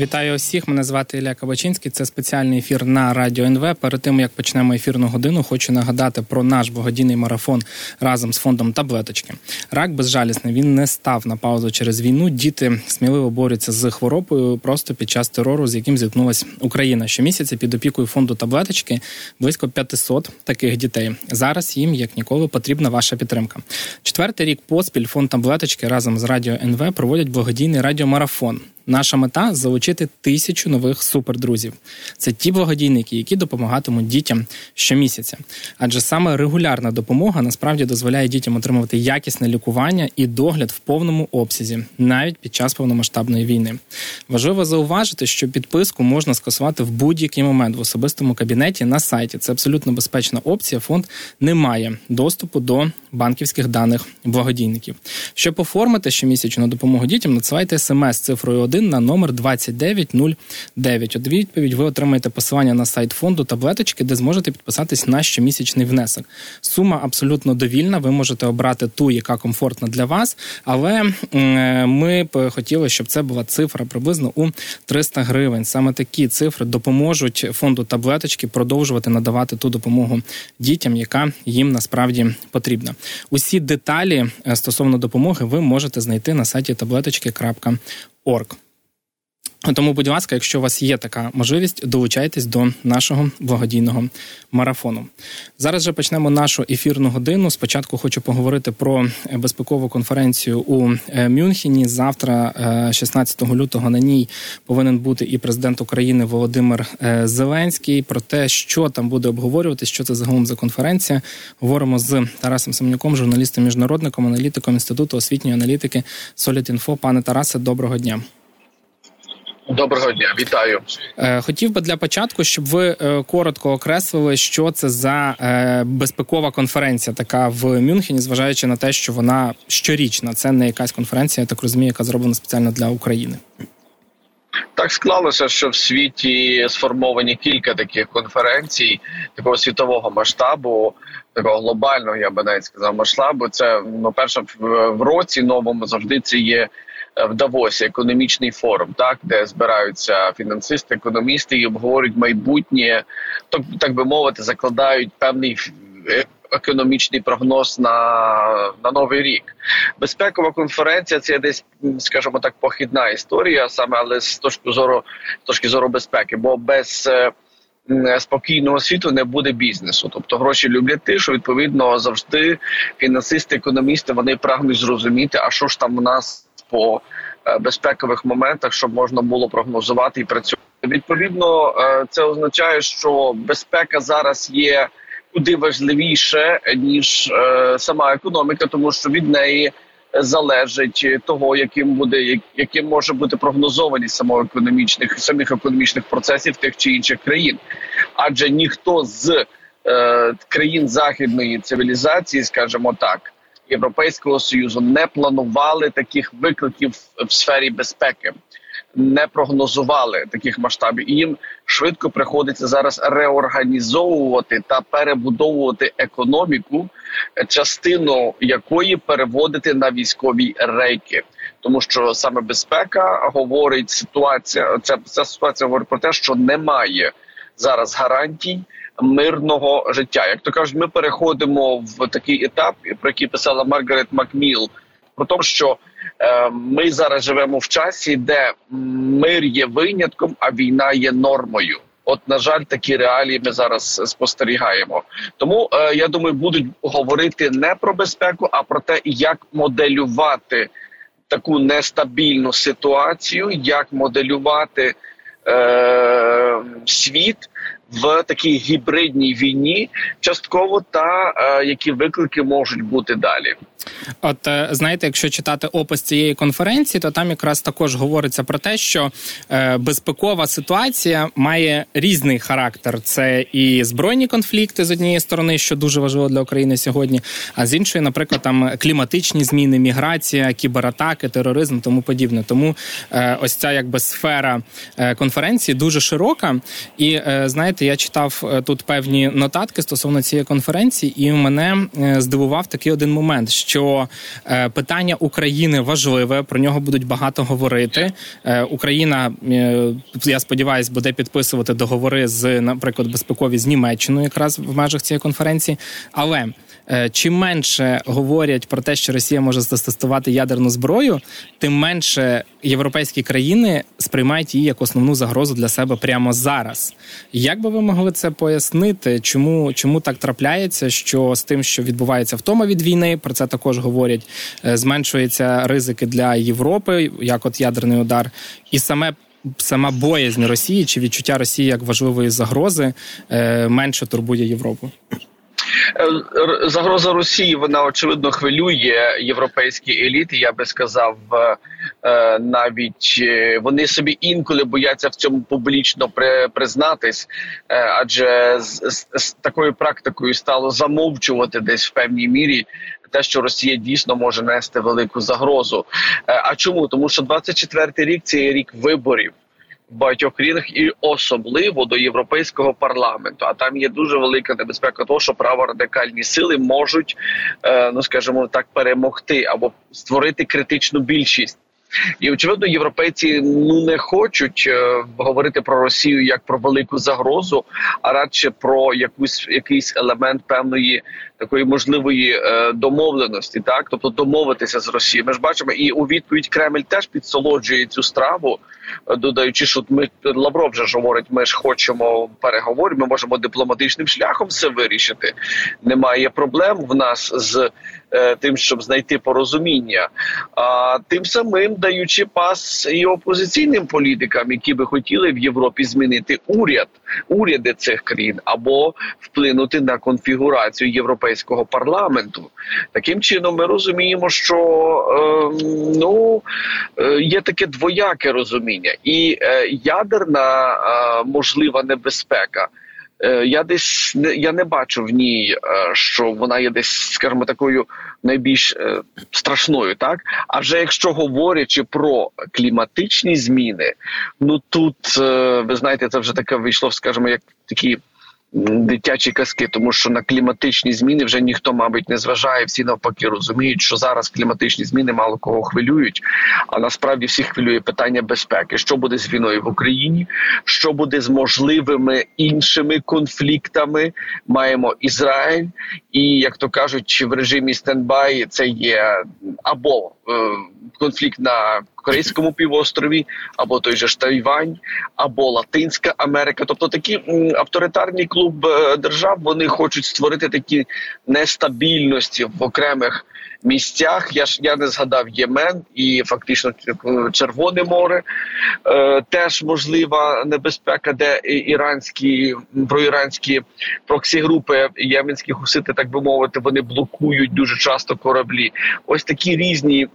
Вітаю усіх. Мене звати Ілля Кабачинський. Це спеціальний ефір на радіо НВ. Перед тим як почнемо ефірну годину, хочу нагадати про наш благодійний марафон разом з фондом таблеточки. Рак безжалісний він не став на паузу через війну. Діти сміливо борються з хворобою просто під час терору, з яким зіткнулася Україна. Щомісяця під опікою фонду таблеточки близько 500 таких дітей. Зараз їм як ніколи потрібна ваша підтримка. Четвертий рік поспіль фонд таблеточки разом з радіо НВ проводять благодійний радіомарафон. Наша мета залучити тисячу нових супердрузів. Це ті благодійники, які допомагатимуть дітям щомісяця. Адже саме регулярна допомога насправді дозволяє дітям отримувати якісне лікування і догляд в повному обсязі, навіть під час повномасштабної війни. Важливо зауважити, що підписку можна скасувати в будь-який момент в особистому кабінеті на сайті. Це абсолютно безпечна опція. Фонд не має доступу до банківських даних благодійників. Щоб оформити щомісячну допомогу дітям, надсилайте смс цифрою 1 на номер 2909. От відповідь ви отримаєте посилання на сайт фонду таблеточки, де зможете підписатись на щомісячний внесок. Сума абсолютно довільна. Ви можете обрати ту, яка комфортна для вас, але ми б хотіли, щоб це була цифра приблизно у 300 гривень. Саме такі цифри допоможуть фонду таблеточки продовжувати надавати ту допомогу дітям, яка їм насправді потрібна. Усі деталі е, стосовно допомоги ви можете знайти на сайті таблеточки.орг. Тому, будь ласка, якщо у вас є така можливість, долучайтесь до нашого благодійного марафону. Зараз же почнемо нашу ефірну годину. Спочатку хочу поговорити про безпекову конференцію у е, Мюнхені. Завтра, 16 е, лютого, на ній повинен бути і президент України Володимир е, Зеленський. Про те, що там буде обговорювати, що це загалом за конференція. Говоримо з Тарасом Семнюком, журналістом, міжнародником, аналітиком інституту освітньої аналітики Солітінфо. Пане Тарасе, доброго дня. Доброго дня, вітаю. Е, хотів би для початку, щоб ви е, коротко окреслили, що це за е, безпекова конференція, така в Мюнхені, зважаючи на те, що вона щорічна. Це не якась конференція, я так розумію, яка зроблена спеціально для України. Так склалося, що в світі сформовані кілька таких конференцій, такого світового масштабу, такого глобального, я би навіть сказав, масштабу. Це ну, перше в році новому завжди це є в Давосі економічний форум, так де збираються фінансисти, економісти і обговорюють майбутнє, так, так би мовити, закладають певний е, економічний прогноз на на новий рік. Безпекова конференція це десь, скажімо так, похідна історія, саме але з точки зору з точки зору безпеки, бо без е, Спокійного світу не буде бізнесу, тобто гроші люблять тишу. Відповідно, завжди фінансисти, економісти вони прагнуть зрозуміти, а що ж там у нас по е, безпекових моментах, щоб можна було прогнозувати і працювати. Відповідно, е, це означає, що безпека зараз є куди важливіше ніж е, сама економіка, тому що від неї залежить того, яким буде яким може бути прогнозованість самоекономічних самих економічних процесів тих чи інших країн, адже ніхто з країн західної цивілізації, скажімо так. Європейського союзу не планували таких викликів в сфері безпеки, не прогнозували таких масштабів. І їм швидко приходиться зараз реорганізовувати та перебудовувати економіку, частину якої переводити на військові рейки. Тому що саме безпека говорить ситуація. Ця, ця ситуація говорить про те, що немає зараз гарантій мирного життя. Як то кажуть, ми переходимо в такий етап, про який писала Маргарет Макміл, про те, що е, ми зараз живемо в часі, де мир є винятком, а війна є нормою. От, на жаль, такі реалії ми зараз спостерігаємо. Тому е, я думаю, будуть говорити не про безпеку, а про те, як моделювати таку нестабільну ситуацію, як моделювати е, світ в такій гібридній війні, частково та е, які виклики можуть бути далі. От е, знаєте, якщо читати опис цієї конференції, то там якраз також говориться про те, що е, безпекова ситуація має різний характер. Це і збройні конфлікти з однієї сторони, що дуже важливо для України сьогодні. А з іншої, наприклад, там кліматичні зміни, міграція, кібератаки, тероризм, тому подібне. Тому е, ось ця якби сфера конференції дуже широка. І знаєте знаєте, я читав е, тут певні нотатки стосовно цієї конференції, і мене е, здивував такий один момент, що е, питання України важливе, про нього будуть багато говорити. Україна, я сподіваюся, буде підписувати договори з, наприклад, безпекові з Німеччиною, якраз в межах цієї конференції. Але чим менше говорять про те, що Росія може застосувати ядерну зброю, тим менше європейські країни сприймають її як основну загрозу для себе прямо зараз. Як би ви могли це пояснити? Чому чому так трапляється? Що з тим, що відбувається втома від війни, про це також говорять, е, зменшуються ризики для Європи, як от ядерний удар, і саме. Сама боязнь Росії чи відчуття Росії як важливої загрози е, менше турбує Європу. Е, загроза Росії вона очевидно хвилює європейські еліти. Я би сказав, е, навіть е, вони собі інколи бояться в цьому публічно признатись, адже з, з, такою практикою стало замовчувати десь в певній мірі. Те, що Росія дійсно може нести велику загрозу. А чому тому, що 24-й рік це рік виборів багатьох країнах і особливо до європейського парламенту. А там є дуже велика небезпека, того, що праворадикальні сили можуть, е, ну скажімо так, перемогти або створити критичну більшість. І очевидно, європейці ну не хочуть е, говорити про Росію як про велику загрозу, а радше про якусь якийсь елемент певної такої можливої е, домовленості, так тобто домовитися з Росією. Ми ж бачимо, і у відповідь Кремль теж підсолоджує цю страву, е, додаючи, що ми Лавров вже ж говорить, ми ж хочемо переговорів, ми можемо дипломатичним шляхом все вирішити. Немає проблем в нас з тим, щоб знайти порозуміння, а тим самим даючи пас і опозиційним політикам, які би хотіли в Європі змінити уряд, уряди цих країн або вплинути на конфігурацію європейського парламенту. Таким чином, ми розуміємо, що е, ну е, є таке двояке розуміння, і е, ядерна е, можлива небезпека. Е, я десь не я не бачу в ній, е, що вона є десь, скажімо, такою найбільш страшною, так? А вже якщо говорячи про кліматичні зміни, ну тут ви знаєте, це вже таке вийшло, скажімо, як такі дитячі казки, тому що на кліматичні зміни вже ніхто, мабуть, не зважає. Всі навпаки розуміють, що зараз кліматичні зміни мало кого хвилюють. А насправді всіх хвилює питання безпеки. Що буде з війною в Україні? Що буде з можливими іншими конфліктами? Маємо Ізраїль, і як то кажуть, в режимі стендбай це є або е, конфлікт на Корейському півострові, або той же ж Тайвань, або Латинська Америка, тобто такі авторитарні клуб е, держав вони хочуть створити такі нестабільності в окремих місцях. Я ж я не згадав Ємен і фактично Червоне море е, теж можлива небезпека, де іранські проіранські проксі групи єменські хусити, так би мовити, вони блокують дуже часто кораблі. Ось такі різні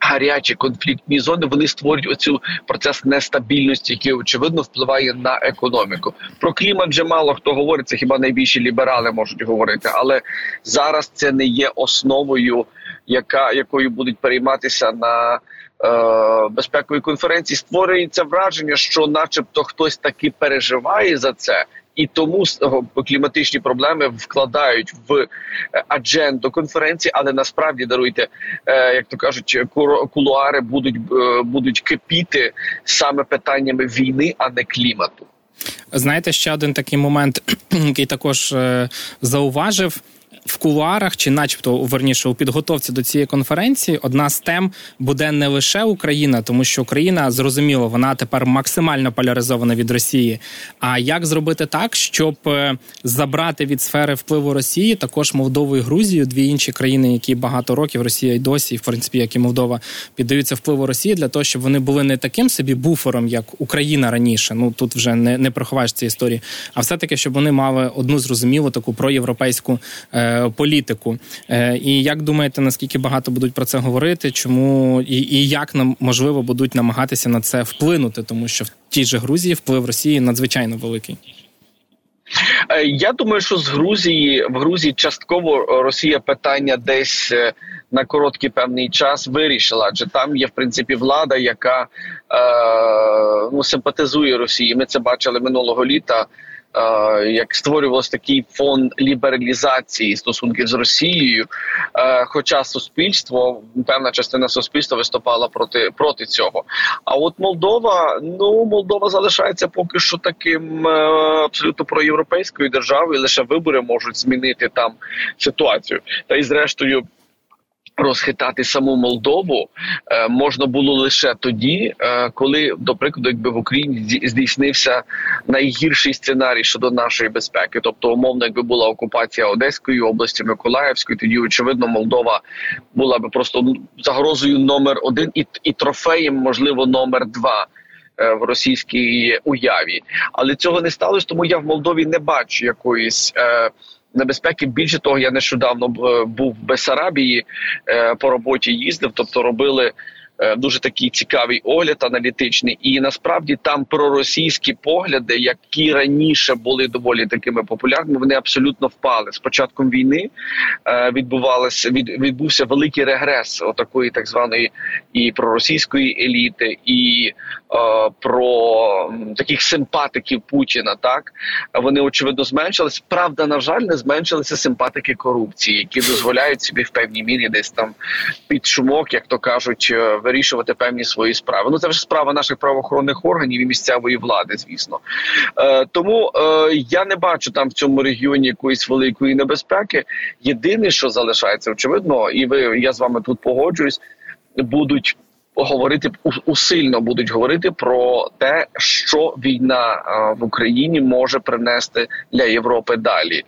гарячі конфліктні зони вони створюють оцю процес нестабільності, який очевидно впливає на економіку. Про клімат вже мало хто говорить, це хіба найбільші ліберали можуть говорити, але зараз це не є основою, яка якою будуть перейматися на е, безпековій конференції. Створюється враження, що, начебто, хтось таки переживає за це і тому кліматичні проблеми вкладають в е, адженду конференції, але насправді даруйте, е, як то кажуть, кулуари будуть е, будуть кипіти саме питаннями війни, а не клімату. Знаєте, ще один такий момент, який також зауважив в кулуарах, чи, начебто, верніше у підготовці до цієї конференції, одна з тем буде не лише Україна, тому що Україна зрозуміло, вона тепер максимально поляризована від Росії. А як зробити так, щоб е, забрати від сфери впливу Росії також Молдову і Грузію, дві інші країни, які багато років Росія й досі, в принципі, як і Молдова, піддаються впливу Росії для того, щоб вони були не таким собі буфером, як Україна раніше. Ну тут вже не не приховаєш цієї історії, а все таки, щоб вони мали одну зрозумілу таку проєвропейську. Е, політику. Е, і як думаєте, наскільки багато будуть про це говорити? Чому і і як нам можливо будуть намагатися на це вплинути, тому що в тій же Грузії вплив Росії надзвичайно великий. Е, я думаю, що з Грузії в Грузії частково Росія питання десь е, на короткий певний час вирішила, адже там є в принципі влада, яка е, ну, симпатизує Росії. Ми це бачили минулого літа. Е, як створювався такий фонд лібералізації стосунків з Росією, е, хоча суспільство, певна частина суспільства виступала проти проти цього. А от Молдова, ну Молдова залишається поки що таким е, абсолютно проєвропейською державою. Лише вибори можуть змінити там ситуацію, та й зрештою розхитати саму Молдову е, можна було лише тоді, е, коли, до прикладу, якби в Україні здійснився найгірший сценарій щодо нашої безпеки, тобто умовно, якби була окупація Одеської області, Миколаївської, тоді очевидно, Молдова була би просто загрозою номер один і, і трофеєм, можливо, номер два. Е, в російській уяві, але цього не сталося, тому я в Молдові не бачу якоїсь небезпеки. Більше того, я нещодавно е, був в Бесарабії е, по роботі їздив, тобто робили. Е, дуже такий цікавий огляд аналітичний, і насправді там проросійські погляди, які раніше були доволі такими популярними, вони абсолютно впали. З початком війни відбувалося від, відбувся великий регрес отакої так званої і проросійської еліти, і е, про таких симпатиків Путіна. Так вони очевидно зменшились. Правда, на жаль, не зменшилися симпатики корупції, які дозволяють собі в певній мірі десь там під шумок, як то кажуть, е, вирішувати певні свої справи. Ну це вже справа наших правоохоронних органів і місцевої влади, звісно. Е, Тому е, я не бачу там в цьому регіоні якоїсь великої небезпеки. Єдине, що залишається, очевидно, і ви я з вами тут погоджуюсь, будуть говорити усильно будуть говорити про те, що війна в Україні може принести для Європи далі.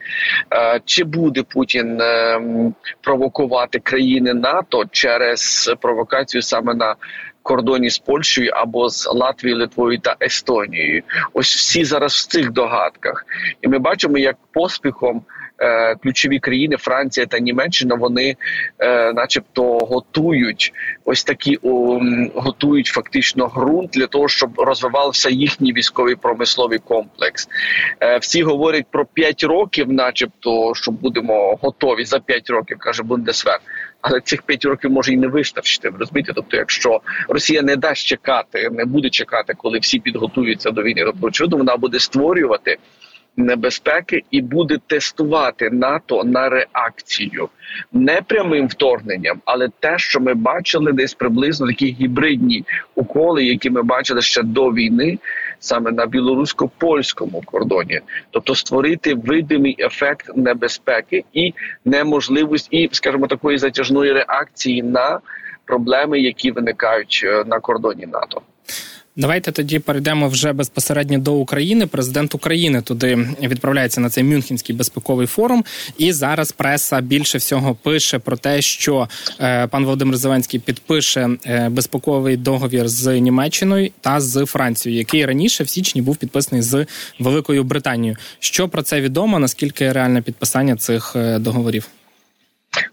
Чи буде Путін ем, провокувати країни НАТО через провокацію саме на кордоні з Польщею або з Латвією, Литвою та Естонією? Ось всі зараз в цих догадках, і ми бачимо, як поспіхом. Е, ключові країни Франція та Німеччина вони, е, начебто, готують ось такі готують фактично ґрунт для того, щоб розвивався їхній військовий промисловий комплекс. Е, всі говорять про 5 років, начебто, що будемо готові за 5 років, каже Бундесвер. Але цих 5 років може і не вистачити. розумієте? Тобто, якщо Росія не дасть чекати, не буде чекати, коли всі підготуються до війни, тобто очевидно, вона буде створювати небезпеки і буде тестувати НАТО на реакцію не прямим вторгненням, але те, що ми бачили, десь приблизно такі гібридні уколи, які ми бачили ще до війни, саме на білорусько польському кордоні, тобто створити видимий ефект небезпеки і неможливість, і скажімо, такої затяжної реакції на проблеми, які виникають е, на кордоні НАТО. Давайте тоді перейдемо вже безпосередньо до України. Президент України туди відправляється на цей Мюнхенський безпековий форум, і зараз преса більше всього пише про те, що е, пан Володимир Зеленський підпише е, безпековий договір з Німеччиною та з Францією, який раніше в січні був підписаний з Великою Британією. Що про це відомо? Наскільки реальне підписання цих е, договорів?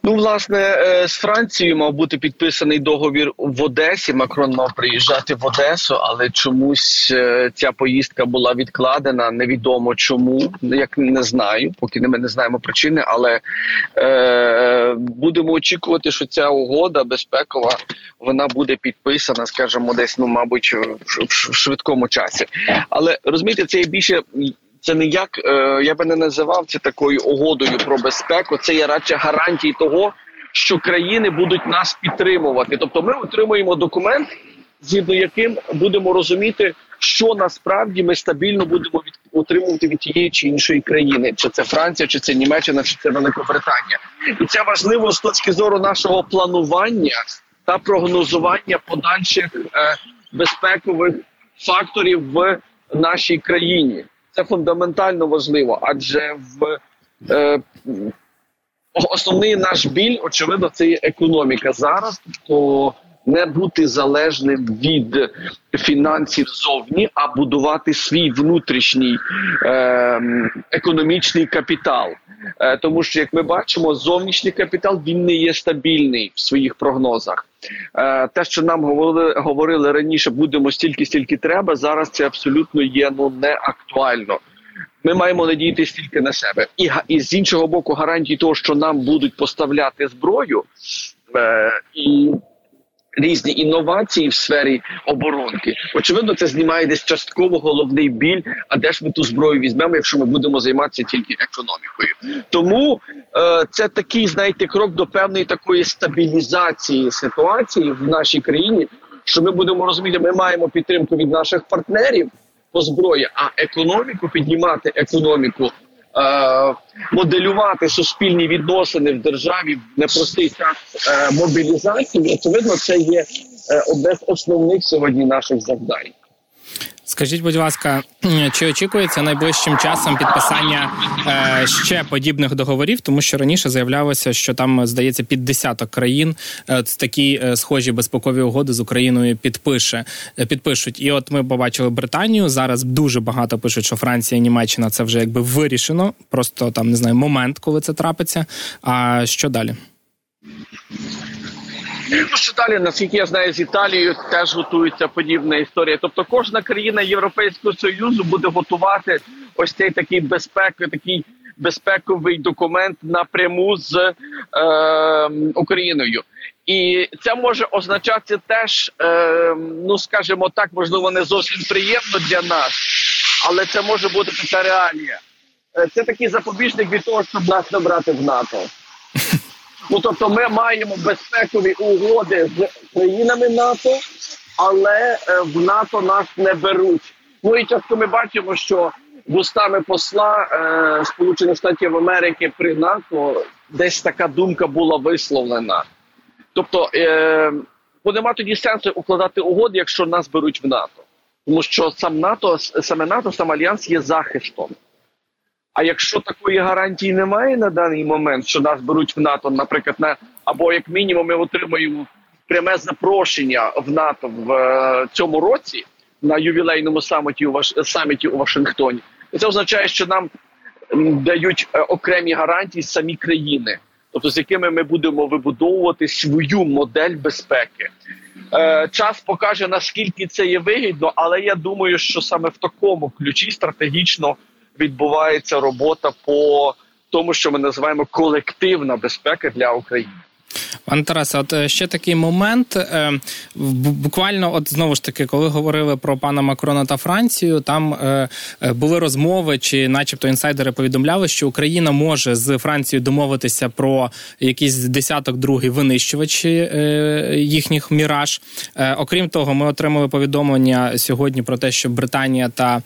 Ну, власне, е, з Францією мав бути підписаний договір в Одесі. Макрон мав приїжджати в Одесу, але чомусь е, ця поїздка була відкладена. Невідомо чому, як не знаю, поки ми не знаємо причини. Але е, будемо очікувати, що ця угода безпекова вона буде підписана, скажімо, десь ну, мабуть, в швидкому часі. Але розумієте, це є більше це не як е, я би не називав це такою угодою про безпеку. Це є радше гарантії того, що країни будуть нас підтримувати. Тобто, ми отримуємо документ, згідно яким будемо розуміти, що насправді ми стабільно будемо від отримувати від тієї чи іншої країни, чи це Франція, чи це Німеччина, чи це Великобританія, і це важливо з точки зору нашого планування та прогнозування подальших е, безпекових факторів в нашій країні. Це фундаментально важливо, адже в е, основний наш біль, очевидно, це є економіка зараз. то не бути залежним від фінансів зовні, а будувати свій внутрішній е, економічний капітал. Е, тому що, як ми бачимо, зовнішній капітал він не є стабільний в своїх прогнозах. Е, те, що нам говорили говорили раніше, будемо стільки, стільки треба. Зараз це абсолютно є ну не актуально. Ми маємо надіятися тільки на себе, і і з іншого боку, гарантії того, що нам будуть поставляти зброю е, і різні інновації в сфері оборонки. Очевидно, це знімає десь частково головний біль. А де ж ми ту зброю візьмемо, якщо ми будемо займатися тільки економікою? Тому е, це такий, знаєте, крок до певної такої стабілізації ситуації в нашій країні. Що ми будемо розуміти, ми маємо підтримку від наших партнерів по зброї, а економіку піднімати економіку моделювати суспільні відносини в державі в непростий час е, мобілізації. Очевидно, це є е, одне з основних сьогодні наших завдань. Скажіть, будь ласка, чи очікується найближчим часом підписання е, ще подібних договорів? Тому що раніше заявлялося, що там здається під десяток країн е, такі е, схожі безпекові угоди з Україною підпише е, підпишуть. І от ми побачили Британію. Зараз дуже багато пишуть, що Франція і Німеччина це вже якби вирішено. Просто там не знаю момент, коли це трапиться. А що далі? Ну, що далі, наскільки я знаю, з Італією теж готується подібна історія. Тобто, кожна країна Європейського союзу буде готувати ось цей такий безпековий, такий безпековий документ напряму з е, Україною. І це може означати теж, е, ну скажімо так, можливо, не зовсім приємно для нас, але це може бути така реалія. Е, це такий запобіжник від того, щоб нас набрати в НАТО. Ну тобто, ми маємо безпекові угоди з країнами НАТО, але е, в НАТО нас не беруть. Ну і часто ми бачимо, що вустами посла е, Сполучених Штатів Америки при НАТО десь така думка була висловлена. Тобто е, нема тоді сенсу укладати угоди, якщо нас беруть в НАТО, тому що сам НАТО, саме НАТО, сам альянс є захистом. А якщо такої гарантії немає на даний момент, що нас беруть в НАТО, наприклад, на або як мінімум ми отримуємо пряме запрошення в НАТО в е, цьому році на ювілейному саміті у Ваш саміті у Вашингтоні, це означає, що нам дають е, окремі гарантії самі країни, тобто з якими ми будемо вибудовувати свою модель безпеки. Е, час покаже наскільки це є вигідно, але я думаю, що саме в такому ключі стратегічно відбувається робота по тому, що ми називаємо колективна безпека для України. Пане Тарасе, от е, ще такий момент. Е, буквально, от знову ж таки, коли говорили про пана Макрона та Францію, там е, були розмови, чи, начебто, інсайдери повідомляли, що Україна може з Францією домовитися про якийсь десяток другий винищувачі їхніх міраж. Окрім того, ми отримали повідомлення сьогодні про те, що Британія та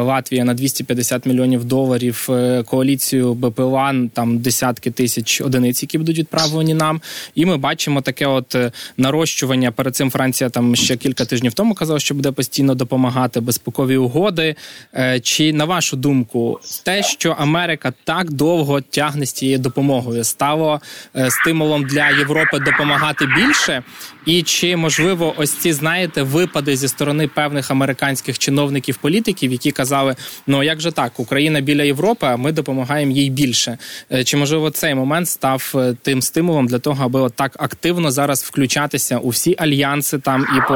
Латвія на 250 мільйонів доларів коаліцію БПЛА, там десятки тисяч одиниць, які будуть відправлені нам. І ми бачимо таке от е, нарощування. Перед цим Франція там ще кілька тижнів тому казала, що буде постійно допомагати безпекові угоди. Е, чи на вашу думку, те, що Америка так довго тягне з цією допомогою, стало е, стимулом для Європи допомагати більше? І чи можливо ось ці знаєте випади зі сторони певних американських чиновників політиків, які казали: ну як же так, Україна біля Європи, а ми допомагаємо їй більше? Чи можливо цей момент став тим стимулом для того, аби от так активно зараз включатися у всі альянси там і по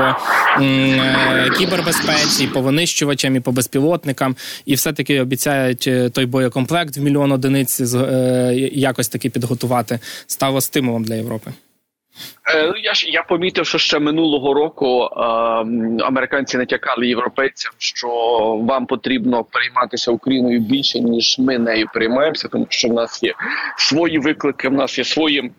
е, кібербезпеці, і по винищувачам, і по безпілотникам, і все таки обіцяють е, той боєкомплект в мільйон одиниць з е, якось таки підготувати. Стало стимулом для Європи. Ну, я ж я помітив, що ще минулого року е, американці натякали європейцям, що вам потрібно перейматися Україною більше ніж ми нею приймаємося, тому що в нас є свої виклики, в нас є свої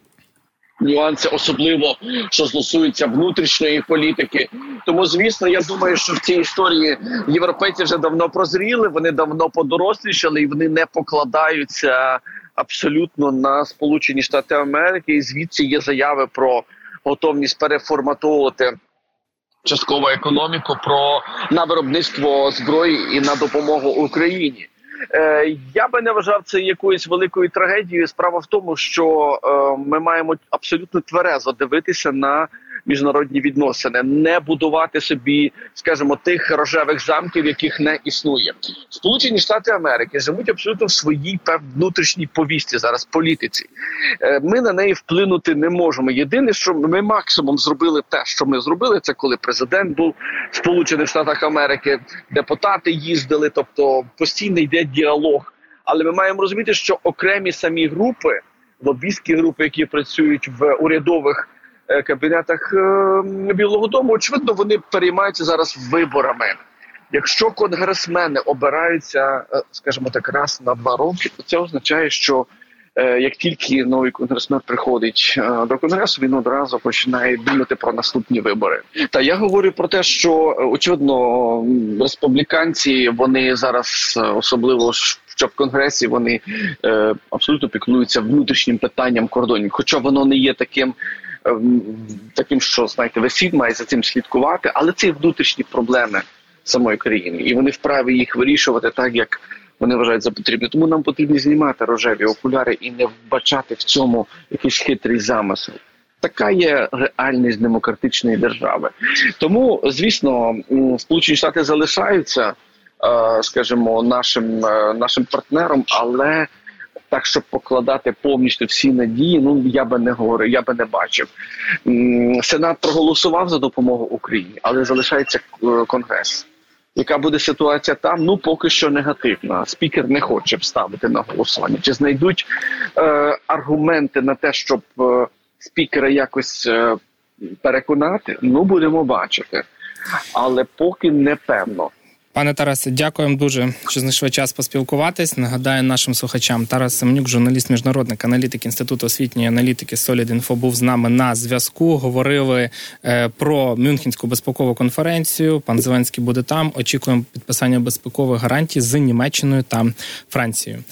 нюанси, особливо що стосується внутрішньої політики. Тому, звісно, я думаю, що в цій історії європейці вже давно прозріли, вони давно подорослішали і вони не покладаються абсолютно на Сполучені Штати Америки. І звідси є заяви про готовність переформатовувати. Часткову економіку про на виробництво зброї і на допомогу Україні. Е, я би не вважав це якоюсь великою трагедією. Справа в тому, що е, ми маємо абсолютно тверезо дивитися на міжнародні відносини, не будувати собі, скажімо, тих рожевих замків, яких не існує. Сполучені Штати Америки живуть абсолютно в своїй внутрішній повісті зараз політиці. Е, Ми на неї вплинути не можемо. Єдине, що ми максимум зробили, те, що ми зробили, це коли президент був в Сполучених Штатах Америки, депутати їздили, тобто постійно йде діалог. Але ми маємо розуміти, що окремі самі групи, лобістські групи, які працюють в урядових кабінетах е, Білого Дому, очевидно, вони переймаються зараз виборами. Якщо конгресмени обираються, е, скажімо так, раз на два роки, то це означає, що е, як тільки новий конгресмен приходить е, до конгресу, він одразу починає думати про наступні вибори. Та я говорю про те, що е, очевидно республіканці вони зараз, е, особливо що в конгресі, вони е, абсолютно піклуються внутрішнім питанням кордонів, хоча воно не є таким. Таким, що знаєте, весь світ має за цим слідкувати, але це внутрішні проблеми самої країни, і вони вправі їх вирішувати так, як вони вважають за потрібне. Тому нам потрібно знімати рожеві окуляри і не вбачати в цьому якийсь хитрий замисел. Така є реальність демократичної держави. Тому, звісно, Сполучені Штати залишаються, е, скажімо, нашим, е, нашим партнером, але так, щоб покладати повністю всі надії, ну я би не говорив, я би не бачив. Сенат проголосував за допомогу Україні, але залишається е, конгрес. Яка буде ситуація там? Ну поки що негативна. Спікер не хоче вставити на голосування. Чи знайдуть е, аргументи на те, щоб е, спікера якось е, переконати? Ну будемо бачити. Але поки не певно. Пане Тарасе, дякуємо дуже, що знайшли час поспілкуватись. Нагадаю нашим слухачам Тарас Семенюк, журналіст, міжнародник, аналітик інституту освітньої аналітики Solid.Info був з нами на зв'язку. Говорили е, про Мюнхенську безпекову конференцію. Пан Зеленський буде там. Очікуємо підписання безпекових гарантій з Німеччиною та Францією.